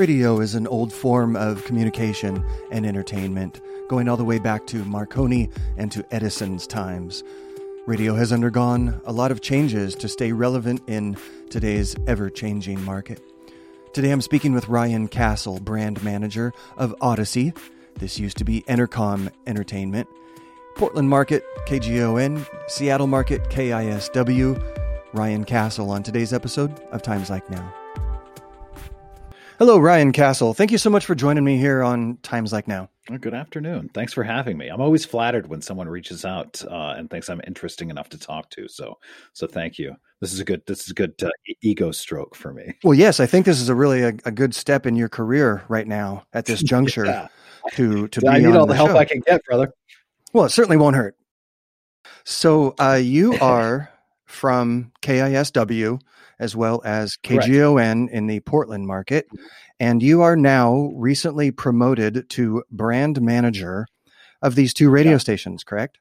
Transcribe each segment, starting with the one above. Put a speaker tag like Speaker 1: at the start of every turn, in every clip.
Speaker 1: Radio is an old form of communication and entertainment, going all the way back to Marconi and to Edison's times. Radio has undergone a lot of changes to stay relevant in today's ever changing market. Today I'm speaking with Ryan Castle, brand manager of Audacy. This used to be Entercom Entertainment. Portland Market, KGON, Seattle Market, KISW. Ryan Castle on today's episode of Times Like Now. Hello, Ryan Castle. Thank you so much for joining me here on Times Like Now.
Speaker 2: Good afternoon. Thanks for having me. I'm always flattered when someone reaches out uh, and thinks I'm interesting enough to talk to. So, so thank you. This is a good. This is a good uh, ego stroke for me.
Speaker 1: Well, yes, I think this is a really a, a good step in your career right now at this juncture. yeah. To to
Speaker 2: I need all the,
Speaker 1: the
Speaker 2: help
Speaker 1: show.
Speaker 2: I can get, brother.
Speaker 1: Well, it certainly won't hurt. So, uh, you are from KISW as well as KGON Correct. in the Portland market. Mm-hmm. And you are now recently promoted to brand manager of these two radio yeah. stations, correct?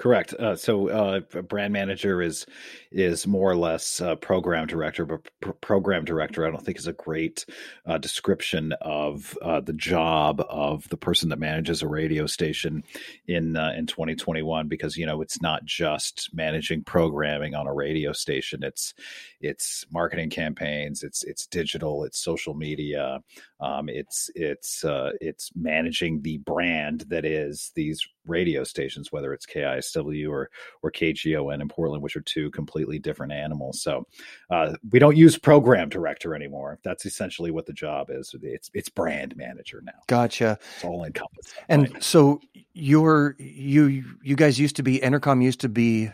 Speaker 2: Correct. Uh, so, uh, brand manager is is more or less uh, program director, but pr- program director I don't think is a great uh, description of uh, the job of the person that manages a radio station in in 2021 because you know it's not just managing programming on a radio station. It's it's marketing campaigns, it's it's digital, it's social media, um, it's it's it's managing the brand that is these radio stations, whether it's KISW or or KGON in Portland, which are two completely different animals. So uh, we don't use program director anymore. That's essentially what the job is. It's it's brand manager now.
Speaker 1: Gotcha.
Speaker 2: It's all encompassed.
Speaker 1: And right? so your you you guys used to be Entercom used to be,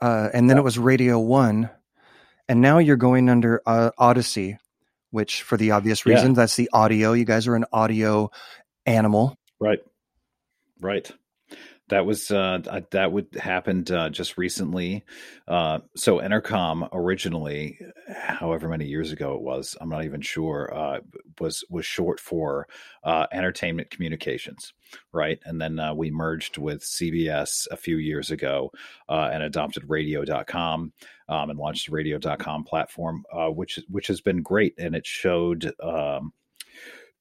Speaker 1: uh, and then it was Radio One, and now you're going under uh, Audacy. Which, for the obvious reason, yeah. that's the audio. You guys are an audio animal,
Speaker 2: right? Right that was uh, that would happened uh, just recently. Uh, so Entercom originally, however many years ago it was, I'm not even sure, uh, was was short for uh, Entertainment Communications, right? And then uh, we merged with CBS a few years ago and adopted Radio.com um, and launched the Radio.com platform, which which has been great, and it showed um,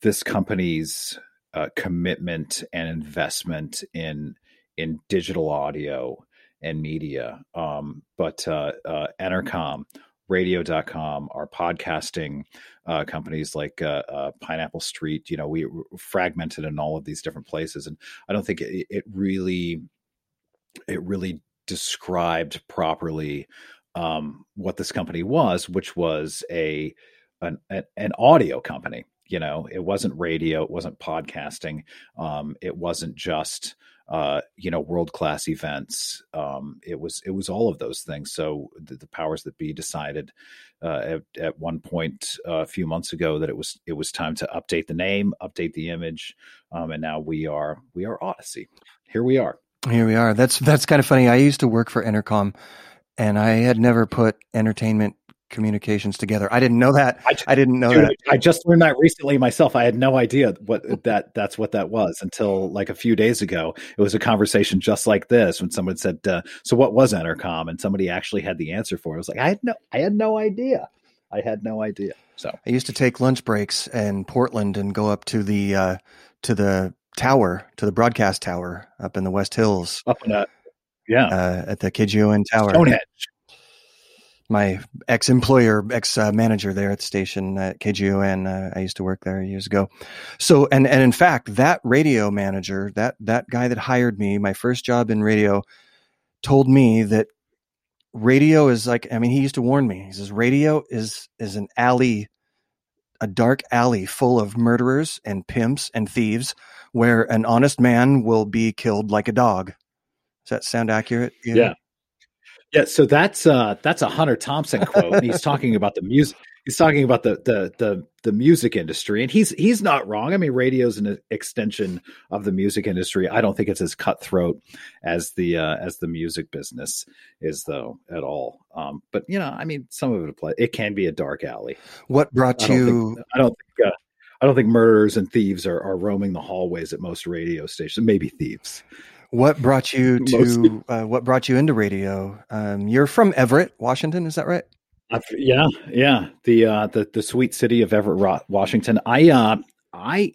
Speaker 2: this company's uh, commitment and investment in in digital audio and media. Um, but uh, uh, Entercom, radio.com, our podcasting uh, companies like uh, uh, Pineapple Street, you know, we fragmented in all of these different places. And I don't think it, it really, it really described properly um, what this company was, which was a, an, an audio company. You know, it wasn't radio, it wasn't podcasting, um, it wasn't just uh, you know, world class events. Um, it was it was all of those things. So the, the powers that be decided uh, at, at, one point uh, a few months ago that it was it was time to update the name, update the image, um, and now we are we are Audacy. Here we are.
Speaker 1: Here we are. That's that's kind of funny. I used to work for Entercom, and I had never put entertainment communications together. I didn't know that. I, I didn't know dude, that.
Speaker 2: I just learned that recently myself. I had no idea what that that's what that was until like a few days ago. It was a conversation just like this when someone said, uh, "So what was Entercom?" and somebody actually had the answer for it. I was like, I had no, I had no idea. I had no idea. So
Speaker 1: I used to take lunch breaks in Portland and go up to the uh, to the tower, to the broadcast tower up in the West Hills.
Speaker 2: Up in that, yeah,
Speaker 1: uh, at the KGON tower.
Speaker 2: Stonehenge
Speaker 1: my ex employer, ex manager there at the station at KGON. Uh, I used to work there years ago. So, and, and in fact, that radio manager, that, that guy that hired me, my first job in radio, told me that radio is like, I mean, he used to warn me. He says, radio is, is an alley, a dark alley full of murderers and pimps and thieves where an honest man will be killed like a dog. That sound accurate?
Speaker 2: yeah. Yeah, so that's uh that's a Hunter Thompson quote. and he's talking about the music. He's talking about the, the the the music industry, and he's he's not wrong. I mean, radio's an extension of the music industry. I don't think it's as cutthroat as the uh, as the music business is, though, at all. Um, but you know, I mean, some of it it can be a dark alley.
Speaker 1: What brought
Speaker 2: I
Speaker 1: you?
Speaker 2: Think, I don't think. Uh, I don't think murderers and thieves are, are roaming the hallways at most radio stations. Maybe thieves.
Speaker 1: What brought you to uh, what brought you into radio? Um, you're from Everett, Washington, is that right?
Speaker 2: Yeah, yeah. The uh, the the sweet city of Everett, Washington. I uh, I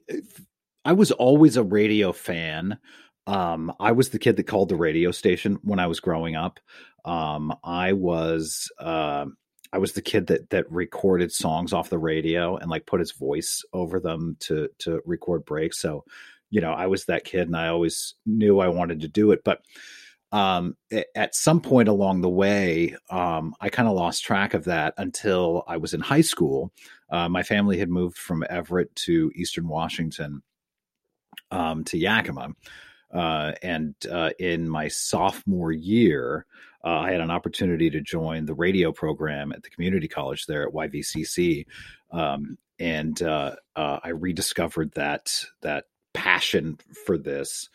Speaker 2: I was always a radio fan. Um, I was the kid that called the radio station when I was growing up. Um, I was uh, I was the kid that that recorded songs off the radio and like put his voice over them to to record breaks. So, you know, I was that kid, and I always knew I wanted to do it. But um, at some point along the way, um, I kind of lost track of that until I was in high school. Uh, my family had moved from Everett to Eastern Washington um, to Yakima. Uh, and uh, in my sophomore year, uh, I had an opportunity to join the radio program at the community college there at YVCC, um, and uh, uh, I rediscovered that that passion for this,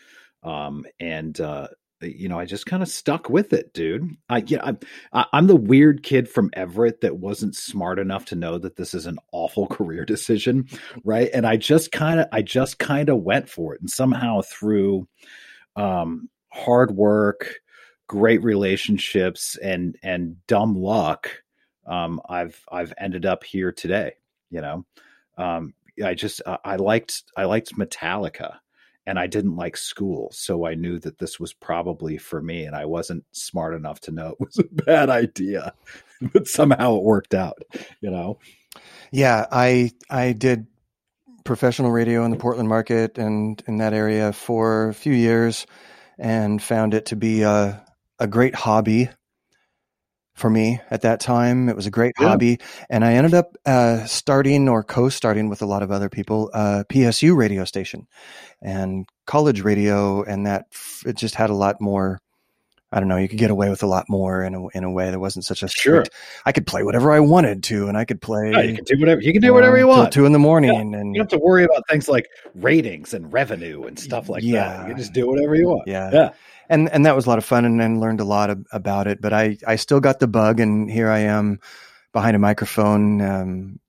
Speaker 2: um, and uh, you know, I just kind of stuck with it, dude. I yeah, I'm I'm the weird kid from Everett that wasn't smart enough to know that this is an awful career decision, right? And I just kind of I just kind of went for it, and somehow through um, hard work, great relationships, and and dumb luck, um, I've I've ended up here today. You know, um, I just uh, I liked I liked Metallica and I didn't like school. So I knew that this was probably for me, and I wasn't smart enough to know it was a bad idea, but somehow it worked out, you know?
Speaker 1: Yeah, I I did professional radio in the Portland market and in that area for a few years and found it to be a, a great hobby for me at that time. It was a great yeah. hobby, and I ended up uh, starting or co-starting with a lot of other people uh, PSU radio station and college radio, and that it just had a lot more. I don't know. You could get away with a lot more in a in a way that wasn't such a strict. Sure. I could play whatever I wanted to, and I could play.
Speaker 2: Yeah, you can do whatever you can do whatever you want.
Speaker 1: Two in the morning, yeah. and
Speaker 2: you don't have to worry about things like ratings and revenue and stuff like yeah. that. You can just do whatever you want.
Speaker 1: Yeah, yeah and and that was a lot of fun and, and learned a lot of, about it. But I I still got the bug, and here I am behind a microphone. Um,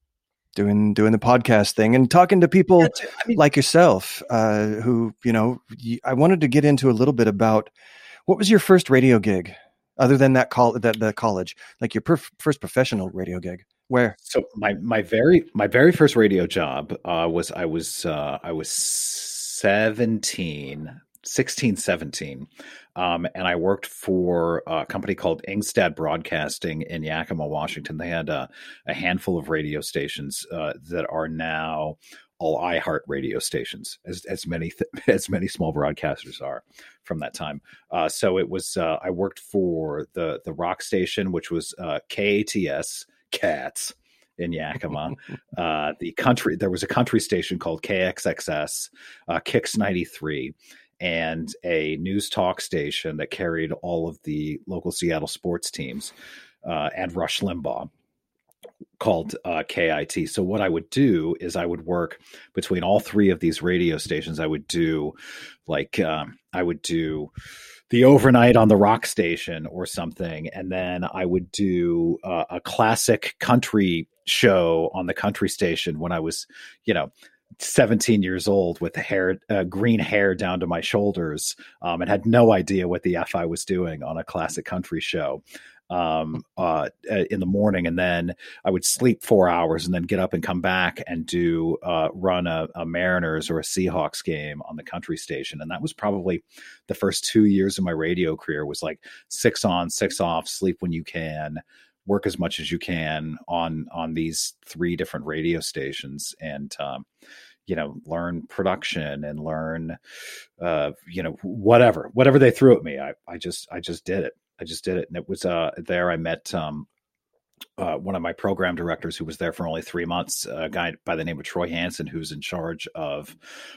Speaker 1: doing doing the podcast thing and talking to people yeah, I mean, like yourself uh, who you know I wanted to get into a little bit about what was your first radio gig other than that call that the college like your perf- first professional radio gig where
Speaker 2: so my my very my very first radio job uh, was I was uh, I was 17 16, 17. Um, and I worked for a company called Ingstad Broadcasting in Yakima, Washington. They had a, a handful of radio stations uh, that are now all iHeart radio stations, as as many th- as many small broadcasters are from that time. Uh, so it was uh, I worked for the the rock station, which was uh, KATS Cats in Yakima. uh, the country there was a country station called KXXS, uh, Kicks ninety three, and a news talk station that carried all of the local Seattle sports teams uh, and Rush Limbaugh called uh, KIT. So what I would do is I would work between all three of these radio stations. I would do like um, I would do the overnight on the rock station or something, and then I would do uh, a classic country show on the country station when I was, you know, 17 years old with hair, uh, green hair down to my shoulders, um, and had no idea what the F I was doing on a classic country show um, uh, in the morning, and then I would sleep four hours, and then get up and come back and do uh, run a, a, Mariners or a Seahawks game on the country station, and that was probably the first two years of my radio career. Was like six on, six off, sleep when you can, work as much as you can on on these three different radio stations and um, you know learn production and learn uh, you know whatever whatever they threw at me I, I just i just did it i just did it and it was uh there i met um uh, one of my program directors who was there for only three months, a guy by the name of Troy Hansen, who's in charge of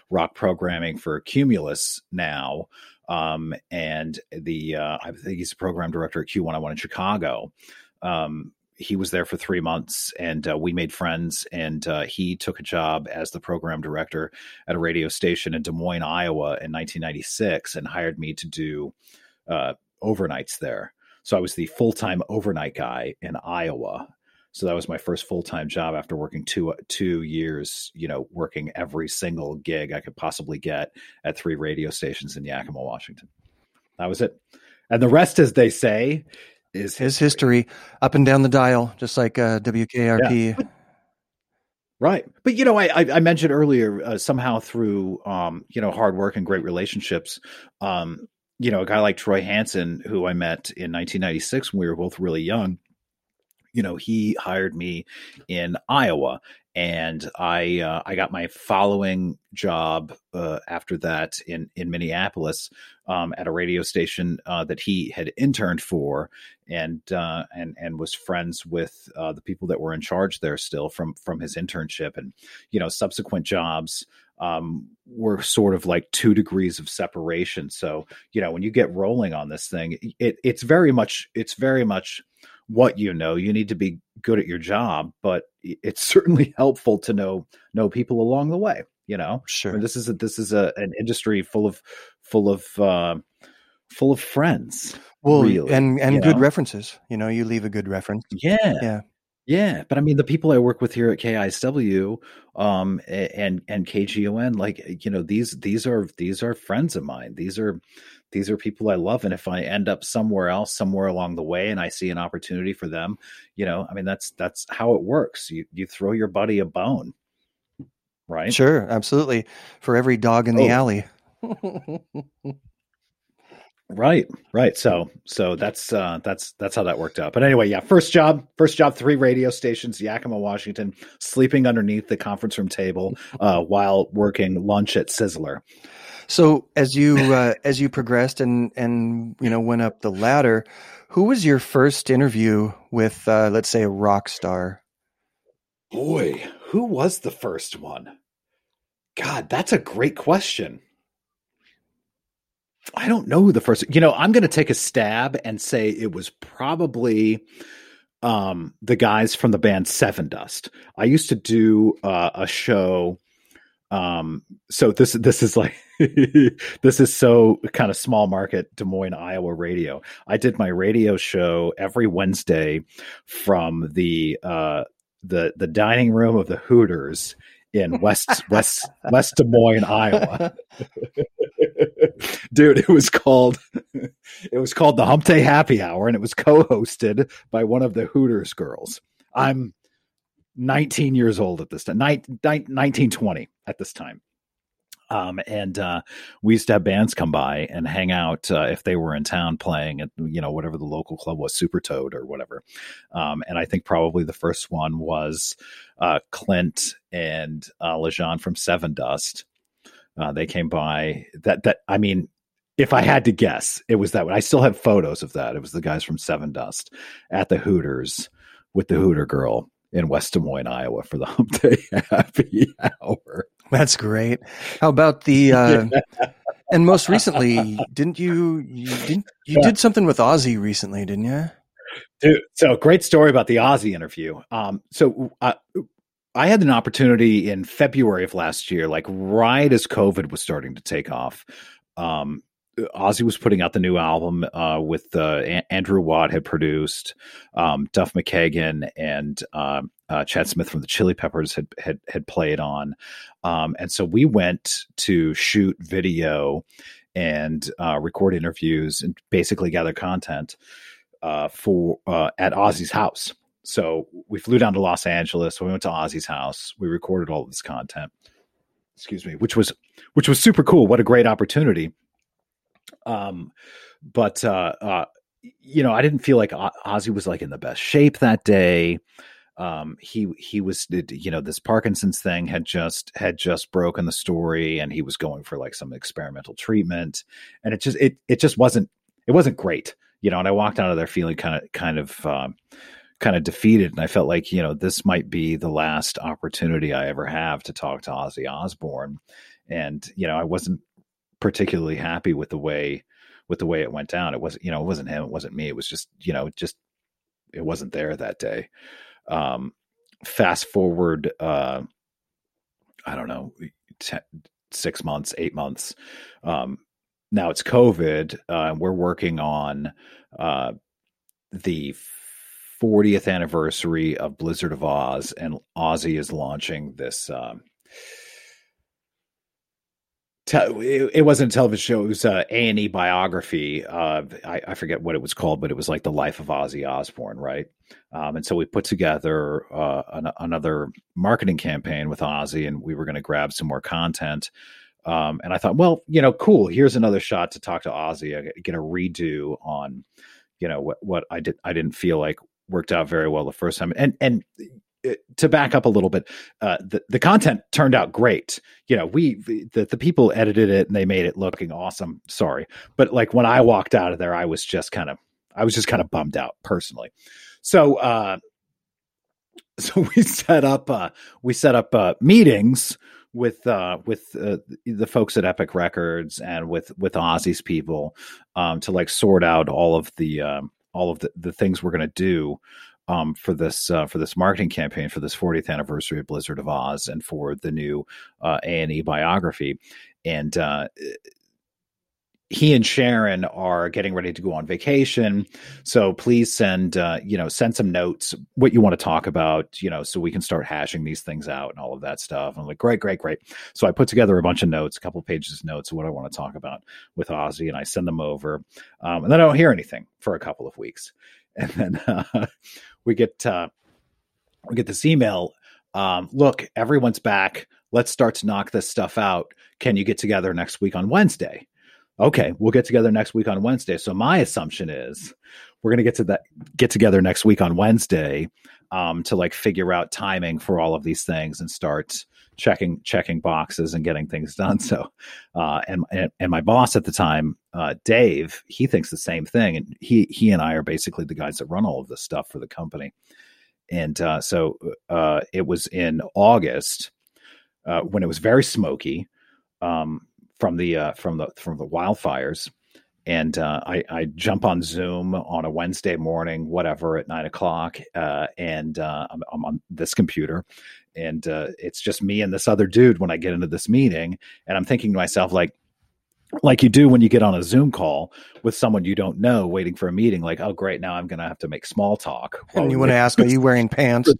Speaker 2: rock programming for Cumulus now. Um, and the uh, I think he's a program director at Q101 in Chicago. Um, he was there for three months and uh, we made friends and uh, he took a job as the program director at a radio station in des moines iowa in 1996 and hired me to do uh, overnights there. So i was the full-time overnight guy in iowa. So that was my first full-time job after working two two years you know working every single gig i could possibly get at three radio stations in yakima washington. That was it. And the rest as they say is
Speaker 1: history. is history up and down the dial, just like uh, WKRP. Yeah.
Speaker 2: Right, but you know, I I, mentioned earlier uh, somehow through um, you know hard work and great relationships, um, you know, a guy like Troy Hansen, who I met in 1996 when we were both really young, you know, he hired me in Iowa, and I uh, I got my following job uh, after that in in Minneapolis um, at a radio station uh, that he had interned for, and uh, and and was friends with uh, the people that were in charge there still from from his internship, and you know subsequent jobs um, were sort of like two degrees of separation. So you know when you get rolling on this thing, it, it's very much it's very much what you know. You need to be good at your job, but it's certainly helpful to know know people along the way. You know,
Speaker 1: sure. I
Speaker 2: mean, this is a, this is a, an industry full of full of uh, full of friends.
Speaker 1: Well, really, and and good know? references. You know, you leave a good reference.
Speaker 2: Yeah,
Speaker 1: yeah.
Speaker 2: Yeah, but I mean, the people I work with here at KISW um, and and KGON, like you know, these these are these are friends of mine. These are these are people I love, and if I end up somewhere else, somewhere along the way, and I see an opportunity for them, you know, I mean, that's that's how it works. You you throw your buddy a bone, right?
Speaker 1: Sure, absolutely. For every dog in the oh. alley.
Speaker 2: Right, right. So, so that's uh, that's that's how that worked out. But anyway, yeah. First job, first job, three radio stations, Yakima, Washington. Sleeping underneath the conference room table uh, while working lunch at Sizzler.
Speaker 1: So, as you uh, as you progressed and and you know went up the ladder, who was your first interview with? Uh, let's say a rock star.
Speaker 2: Boy, who was the first one? God, that's a great question. I don't know who the first. You know, I'm going to take a stab and say it was probably um, the guys from the band Sevendust. I used to do uh, a show. Um, so this this is like this is so kind of small market Des Moines, Iowa radio. I did my radio show every Wednesday from the uh, the the dining room of the Hooters in West West West Des Moines, Iowa. Dude, it was called it was called the Hump Day Happy Hour, and it was co-hosted by one of the Hooters girls. I'm 19 years old at this time, 19, 20 at this time. Um, and uh, we used to have bands come by and hang out uh, if they were in town playing at you know whatever the local club was, Super Toad or whatever. Um, and I think probably the first one was uh, Clint and uh, Lajon from Sevendust. Uh, they came by. That that I mean, if I had to guess, it was that one. I still have photos of that. It was the guys from Sevendust at the Hooters with the Hooter girl in West Des Moines, Iowa for the Hump Day Happy Hour.
Speaker 1: That's great. How about the uh, and most recently, didn't you you didn't you yeah. did something with Ozzy recently, didn't you?
Speaker 2: Dude, so great story about the Ozzy interview. Um, so uh, I had an opportunity in February of last year, like right as COVID was starting to take off. Um, Ozzy was putting out the new album uh, with uh, Andrew Watt had produced, um, Duff McKagan and uh, uh, Chad Smith from the Chili Peppers had had had played on, um, and so we went to shoot video and uh, record interviews and basically gather content uh, for at Ozzy's house. So we flew down to Los Angeles. We went to Ozzy's house. We recorded all of this content. Excuse me, which was which was super cool. What a great opportunity um, but uh, uh, you know, I didn't feel like Ozzy was like in the best shape that day. Um, he he was you know this Parkinson's thing had just had just broken the story, and he was going for like some experimental treatment, and it just it it just wasn't it wasn't great, you know. And I walked out of there feeling kind of kind of um, kind of defeated, and I felt like you know this might be the last opportunity I ever have to talk to Ozzy Osbourne, and you know I wasn't particularly happy with the way with the way it went down. It wasn't, you know, it wasn't him, it wasn't me. It was just, you know, just it wasn't there that day. Um, fast forward, uh, I don't know, ten, six months, eight months. Um, now it's COVID. Uh, we're working on uh, the 40th anniversary of Blizzard of Ozz, and Ozzy is launching this. Um, Te- it wasn't a television show. It was a A and E biography. Uh, I, I, forget what it was called, but it was like the life of Ozzy Osbourne, right? Um, and so we put together uh, an, another marketing campaign with Ozzy, and we were going to grab some more content. Um, and I thought, well, you know, cool. Here's another shot to talk to Ozzy. I get a redo on, you know, what what I did. I didn't feel like worked out very well the first time. And and to back up a little bit, uh, the the content turned out great. You know, we the the people edited it and they made it looking awesome. Sorry, but like when I walked out of there, I was just kind of I was just kind of bummed out personally. So uh, so we set up uh, we set up uh, meetings with uh, with uh, the folks at Epic Records and with with Ozzy's people um, to like sort out all of the um, all of the, the things we're going to do um, for this uh, for this marketing campaign for this 40th anniversary of Blizzard of Ozz and for the new uh, A and E biography. And uh, he and Sharon are getting ready to go on vacation. So please send, uh, you know, send some notes, what you want to talk about, you know, so we can start hashing these things out and all of that stuff. I'm like, great, great, great. So I put together a bunch of notes, a couple pages of notes of what I want to talk about with Ozzy, and I send them over. Um, and then I don't hear anything for a couple of weeks. And then uh, we get, uh, we get this email. Um, look, everyone's back. Let's start to knock this stuff out. Can you get together next week on Wednesday? okay, we'll get together next week on Wednesday. So my assumption is we're going to get to that get together next week on Wednesday um, to like figure out timing for all of these things and start checking checking boxes and getting things done. So, uh, and, and, my boss at the time, uh, Dave, he thinks the same thing, and he he and I are basically the guys that run all of this stuff for the company. And uh, so uh, it was in August uh, when it was very smoky. Um, from the uh, from the from the wildfires, and uh, I, I jump on Zoom on a Wednesday morning, whatever, at nine o'clock, uh, and uh, I'm, I'm, on this computer, and uh, it's just me and this other dude when I get into this meeting, and I'm thinking to myself like. Like you do when you get on a Zoom call with someone you don't know, waiting for a meeting. Like, oh, great! Now I'm going to have to make small talk.
Speaker 1: And you want to ask, are you wearing pants?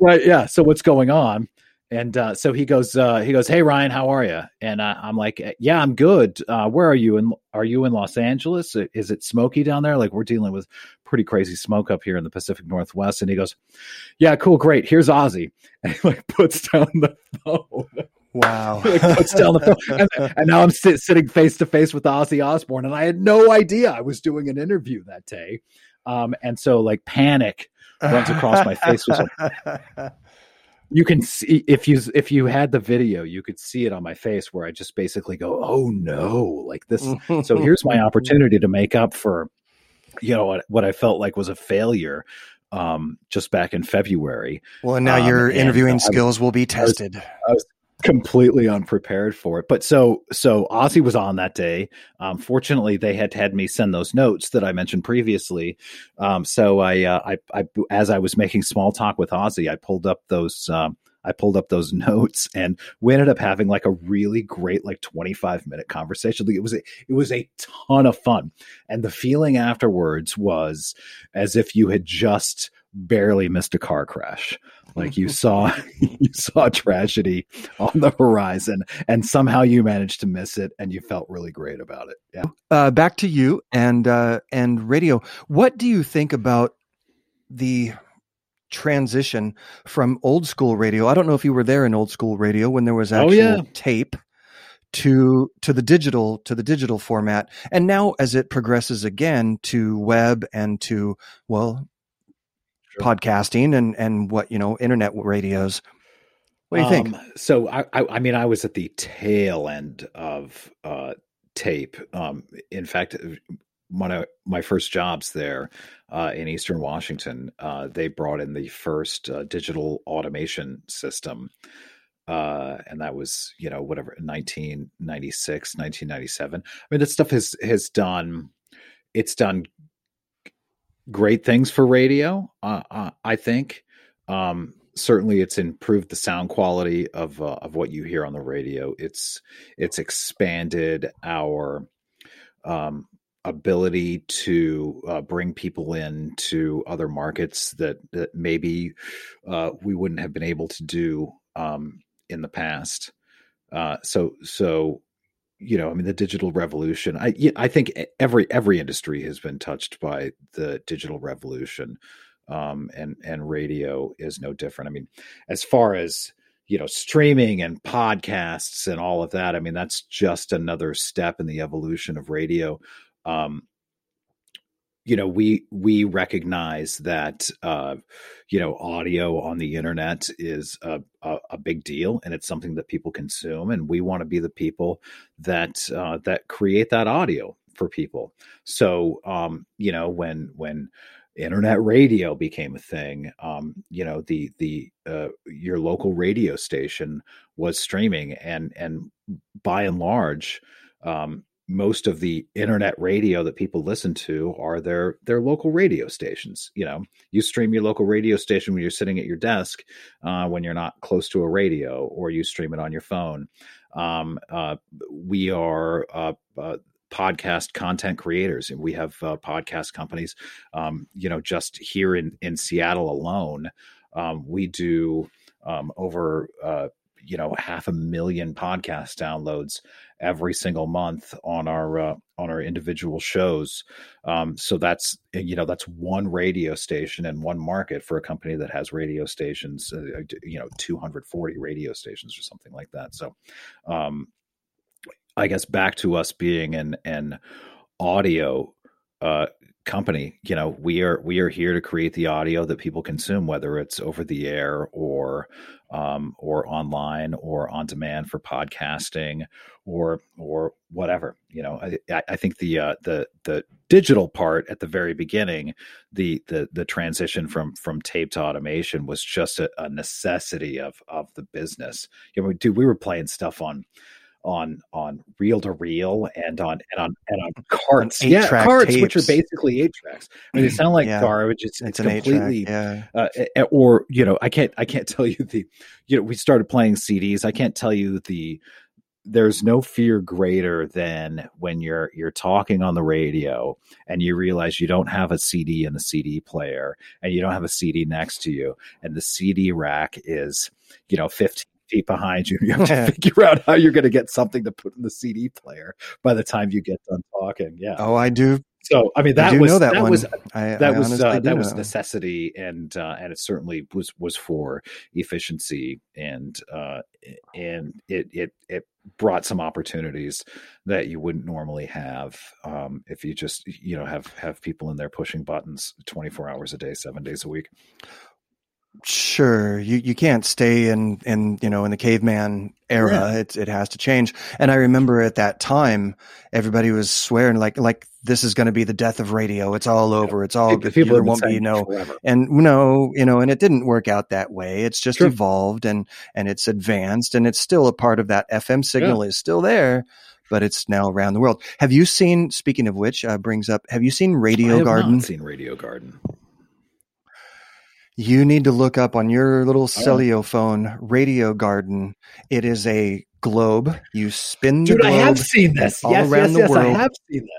Speaker 2: Right. Yeah. So what's going on? And uh, so he goes, uh, he goes, "Hey Ryan, how are you?" And uh, I'm like, "Yeah, I'm good. Uh, where are you? And are you in Los Angeles? Is it smoky down there? Like we're dealing with pretty crazy smoke up here in the Pacific Northwest." And he goes, "Yeah, cool, great. Here's Ozzy." And he like puts down the phone.
Speaker 1: Wow.
Speaker 2: like puts down the phone. And, and now I'm sit, sitting face to face with Ozzy Osbourne, and I had no idea I was doing an interview that day. Um, and so like panic runs across my face. Was like, you can see if you if you had the video you could see it on my face where i just basically go oh no like this. So here's my opportunity to make up for you know what, what i felt like was a failure um, just back in february
Speaker 1: well and now um, your interviewing skills will be tested
Speaker 2: I was, I was completely unprepared for it. But so so Ozzy was on that day. Um, fortunately, they had had me send those notes that I mentioned previously. Um, so I, uh, I, I as I was making small talk with Ozzy, I pulled up those. Um, I pulled up those notes and we ended up having like a really great like 25 minute conversation. Like It was a, it was a ton of fun. And the feeling afterwards was as if you had just barely missed a car crash. Like you saw you saw tragedy on the horizon and somehow you managed to miss it and you felt really great about it. Yeah.
Speaker 1: Uh, back to you and uh, and radio. What do you think about the transition from old school radio? I don't know if you were there in old school radio when there was actual oh, yeah. tape to to the digital to the digital format and now as it progresses again to web and to well sure. podcasting and and what you know internet radios. What do you um, think?
Speaker 2: So I, I, I mean I was at the tail end of uh, tape. Um, in fact, one of my first jobs there uh, in Eastern Washington, uh, they brought in the first uh, digital automation system. Uh, and that was, you know, whatever, 1996, 1997. I mean, that stuff has, has done, it's done great things for radio. Uh, uh, I think um, certainly it's improved the sound quality of uh, of what you hear on the radio. It's it's expanded our um, ability to uh, bring people in to other markets that that maybe uh, we wouldn't have been able to do um, in the past. Uh, so so you know, I mean, the digital revolution. I I think every every industry has been touched by the digital revolution, um, and and radio is no different. I mean, as far as you know, streaming and podcasts and all of that. I mean, that's just another step in the evolution of radio. Um, you know we we recognize that uh, you know audio on the internet is a, a, a, big deal and it's something that people consume and we want to be the people that uh, that create that audio for people. So um, you know when when internet radio became a thing um, you know the the uh, your local radio station was streaming and and by and large um, most of the internet radio that people listen to are their their local radio stations. You know, you stream your local radio station when you're sitting at your desk, uh, when you're not close to a radio, or you stream it on your phone. Um, uh, we are uh, uh podcast content creators, and we have uh, podcast companies. Um, you know, just here in in Seattle alone, um, we do um, over uh, you know half a million podcast downloads every single month on our uh, on our individual shows. Um, so that's you know that's one radio station and one market for a company that has radio stations. Uh, you know, 240 radio stations or something like that. So, um, I guess back to us being an an audio uh, company you know we are we are here to create the audio that people consume whether it's over the air or um, or online or on demand for podcasting or or whatever you know? I, I think the uh, the the digital part at the very beginning the the the transition from from tape to automation was just a, a necessity of of the business. You know dude we were playing stuff on on on reel to reel and on and on and on carts.
Speaker 1: yeah,
Speaker 2: carts,
Speaker 1: tapes.
Speaker 2: which are basically eight tracks. I mean, they sound like
Speaker 1: yeah.
Speaker 2: garbage. It's,
Speaker 1: it's,
Speaker 2: it's completely,
Speaker 1: yeah.
Speaker 2: uh, or you know, I can't I can't tell you the, you know, we started playing CDs. I can't tell you the. There's no fear greater than when you're you're talking on the radio and you realize you don't have a CD in the CD player and you don't have a CD next to you and the CD rack is you know 15 feet behind you. You have to figure out how you're going to get something to put in the CD player by the time you get done talking. Yeah.
Speaker 1: Oh, I do.
Speaker 2: So I mean that
Speaker 1: I
Speaker 2: was
Speaker 1: that,
Speaker 2: that
Speaker 1: one.
Speaker 2: was
Speaker 1: I,
Speaker 2: that
Speaker 1: I
Speaker 2: was uh, that was
Speaker 1: know.
Speaker 2: necessity and uh, and it certainly was was for efficiency and uh, and it it it brought some opportunities that you wouldn't normally have um, if you just you know have have people in there pushing buttons 24 hours a day, seven days a week.
Speaker 1: Sure, you you can't stay in in you know in the caveman era.
Speaker 2: Yeah.
Speaker 1: It it has to change. And I remember at that time, everybody was swearing like like this is going to be the death of radio. It's all over. It's all the
Speaker 2: People
Speaker 1: there won't be
Speaker 2: saying
Speaker 1: no
Speaker 2: forever.
Speaker 1: and no you know and it didn't work out that way. It's just
Speaker 2: Sure.
Speaker 1: evolved and and it's advanced and it's still a part of that FM signal is still there. But it's now around the world. Have you seen? Speaking of which, uh, brings up. Have you seen Radio Garden?
Speaker 2: seen Radio Garden.
Speaker 1: You need to look up on your
Speaker 2: Oh.
Speaker 1: little cellular phone Radio Garden. It is a globe. You spin the
Speaker 2: Dude, I
Speaker 1: globe.
Speaker 2: have seen this.
Speaker 1: all
Speaker 2: yes,
Speaker 1: around
Speaker 2: yes,
Speaker 1: the
Speaker 2: yes. I have seen this.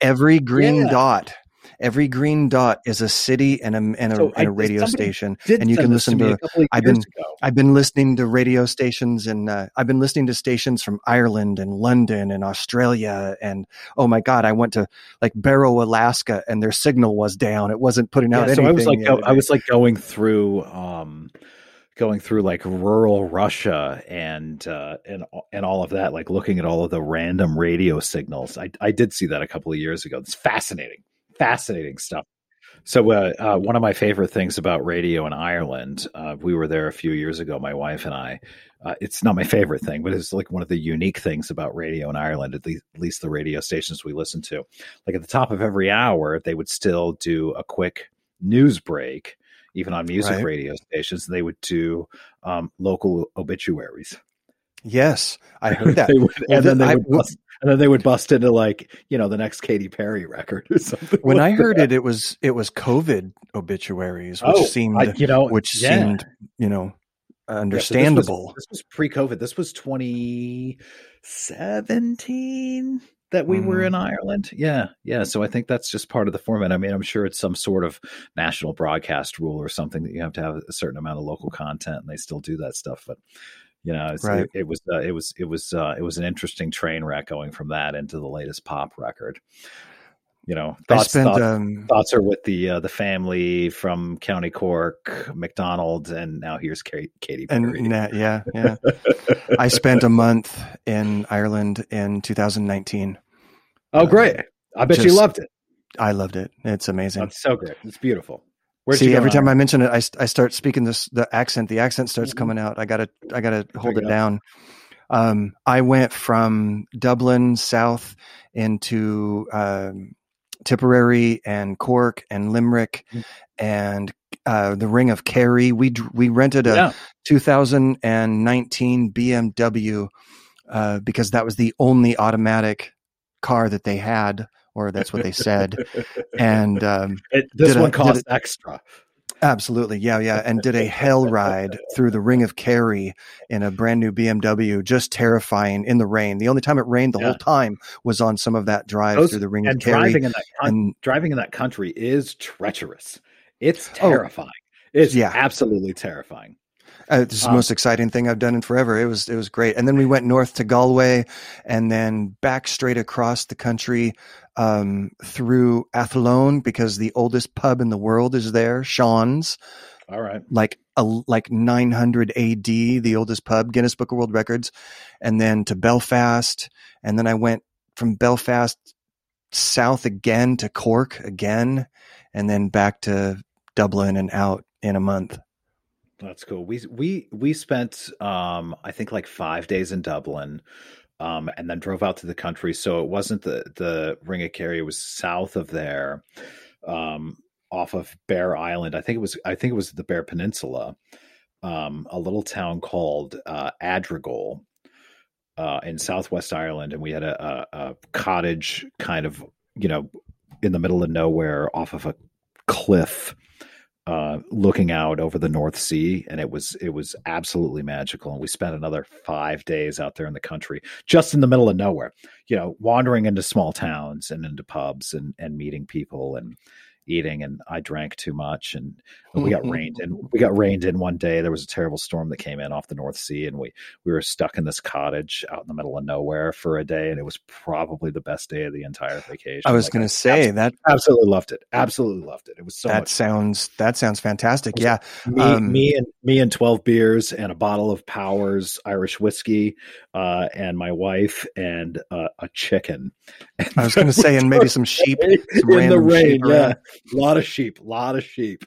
Speaker 1: Every green
Speaker 2: Yeah.
Speaker 1: dot, every green dot is a city and a and a,
Speaker 2: So
Speaker 1: and a radio station. And you can listen to-
Speaker 2: of
Speaker 1: I've been-
Speaker 2: ago.
Speaker 1: I've been listening to radio stations and uh, I've been listening to stations from Ireland and London and Australia and oh my god, I went to like Barrow, Alaska, and their signal was down. It wasn't putting out
Speaker 2: Yeah, so. I was like, go, I was like going through, um, going through like rural Russia and uh, and and all of that, like looking at all of the random radio signals. I I did see that a couple of years ago. It's fascinating, fascinating stuff. So uh, uh, one of my favorite things about radio in Ireland, uh, we were there a few years ago, my wife and I. Uh, it's not my favorite thing, but it's like one of the unique things about radio in Ireland, at least, at least the radio stations we listen to. Like at the top of every hour, they would still do a quick news break, even on music
Speaker 1: Right.
Speaker 2: radio stations. They would do um, local obituaries.
Speaker 1: yes, I heard that.
Speaker 2: Would-
Speaker 1: Well,
Speaker 2: and then
Speaker 1: the-
Speaker 2: they
Speaker 1: I-
Speaker 2: would and then they would bust into like you know the next Katy Perry record or something.
Speaker 1: when
Speaker 2: like
Speaker 1: I heard
Speaker 2: that.
Speaker 1: it, it was it was COVID obituaries, which
Speaker 2: Oh,
Speaker 1: seemed
Speaker 2: I- you know,
Speaker 1: which
Speaker 2: yeah.
Speaker 1: seemed you know
Speaker 2: Yeah, so this was-
Speaker 1: understandable.
Speaker 2: this was, pre-COVID. This was 2017 that we were
Speaker 1: Mhm.
Speaker 2: in Ireland. Yeah, yeah. So I think that's just part of the format. I mean, I'm sure it's some sort of national broadcast rule or something that you have to have a certain amount of local content, and they still do that stuff. But You know, right. it, it, was uh, it was it was uh, it was an interesting train wreck going from that into the latest pop record. You know, thoughts spent, thoughts, um, thoughts, are with the uh, the family from County Cork, McDonald, and now here's Kate, Perry.
Speaker 1: And yeah, yeah. I spent a month in Ireland in 2019.
Speaker 2: Oh, great! I bet Just, you loved it.
Speaker 1: I loved it. It's amazing.
Speaker 2: It's so great. It's beautiful.
Speaker 1: Where'd See, every time I mention it, I, I start speaking this the accent. The accent starts mm-hmm. coming out. I gotta I gotta hold it down. Um, I went from Dublin south into um, Tipperary and Cork and Limerick mm-hmm. and uh, the Ring of Kerry. We we rented a yeah. 2019 BMW uh, because that was the only automatic car that they had or that's what they said. and um,
Speaker 2: it, this one a, cost a, extra.
Speaker 1: Absolutely, yeah, yeah, and did a hell ride through the Ring of Kerry in a brand new BMW, just terrifying in the rain. The only time it rained the yeah. whole time was on some of that drive Those, through the Ring of Kerry.
Speaker 2: Driving in that and driving in that country is treacherous. It's oh, terrifying. Oh, it's yeah. absolutely terrifying.
Speaker 1: Uh, this is the most exciting thing I've done in forever. It was it was great. And then we went north to Galway, and then back straight across the country um, through Athlone because the oldest pub in the world is there, Sean's.
Speaker 2: All right,
Speaker 1: like a like 900 AD, the oldest pub, Guinness Book of World Records, and then to Belfast, and then I went from Belfast south again to Cork again, and then back to Dublin and out in a month.
Speaker 2: That's cool. We we we spent um I think like 5 days in Dublin. Um, and then drove out to the country. So it wasn't the the Ring of Kerry; it was south of there, um, off of Bere Island. I think it was I think it was the Bear Peninsula, um, a little town called uh, Adrigole uh, in Southwest Ireland, and we had a, a, a cottage kind of you know in the middle of nowhere off of a cliff uh, looking out over the North Sea, and it was it was absolutely magical. And we spent another five days out there in the country, just in the middle of nowhere, you know, wandering into small towns and into pubs and and meeting people and eating and I drank too much and we got rained in we got rained in one day. There was a terrible storm that came in off the North Sea and we we were stuck in this cottage out in the middle of nowhere for a day and it was probably the best day of the entire vacation.
Speaker 1: I was like, going to say
Speaker 2: absolutely,
Speaker 1: that
Speaker 2: absolutely loved it absolutely loved it. It was so
Speaker 1: that sounds
Speaker 2: fun.
Speaker 1: that sounds fantastic yeah
Speaker 2: me, um, me and me and 12 beers and a bottle of Powers Irish whiskey uh, and my wife and uh, a chicken.
Speaker 1: I was going to say and maybe some sheep some
Speaker 2: in the rain yeah a lot of sheep, a lot of sheep.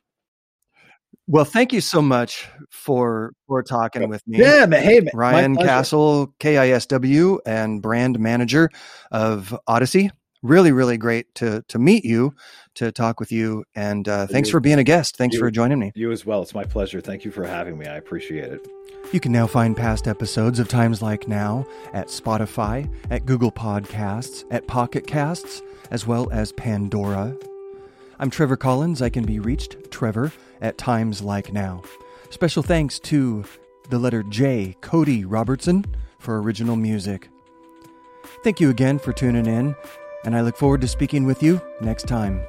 Speaker 1: Well, thank you so much for for talking with me.
Speaker 2: Yeah, man, hey, man,
Speaker 1: Ryan Castle, KISW, and brand manager of Audacy. Really, really great to to meet you, to talk with you, and uh, thanks for being a guest. Thanks
Speaker 2: you,
Speaker 1: for joining me.
Speaker 2: You as well. It's my pleasure. Thank you for having me. I appreciate it.
Speaker 1: You can now find past episodes of Times Like Now at Spotify, at Google Podcasts, at Pocket Casts, as well as Pandora. I'm Trevor Collins. I can be reached, Trevor, at times like now. Special thanks to the letter J, Cody Robertson, for original music. Thank you again for tuning in, and I look forward to speaking with you next time.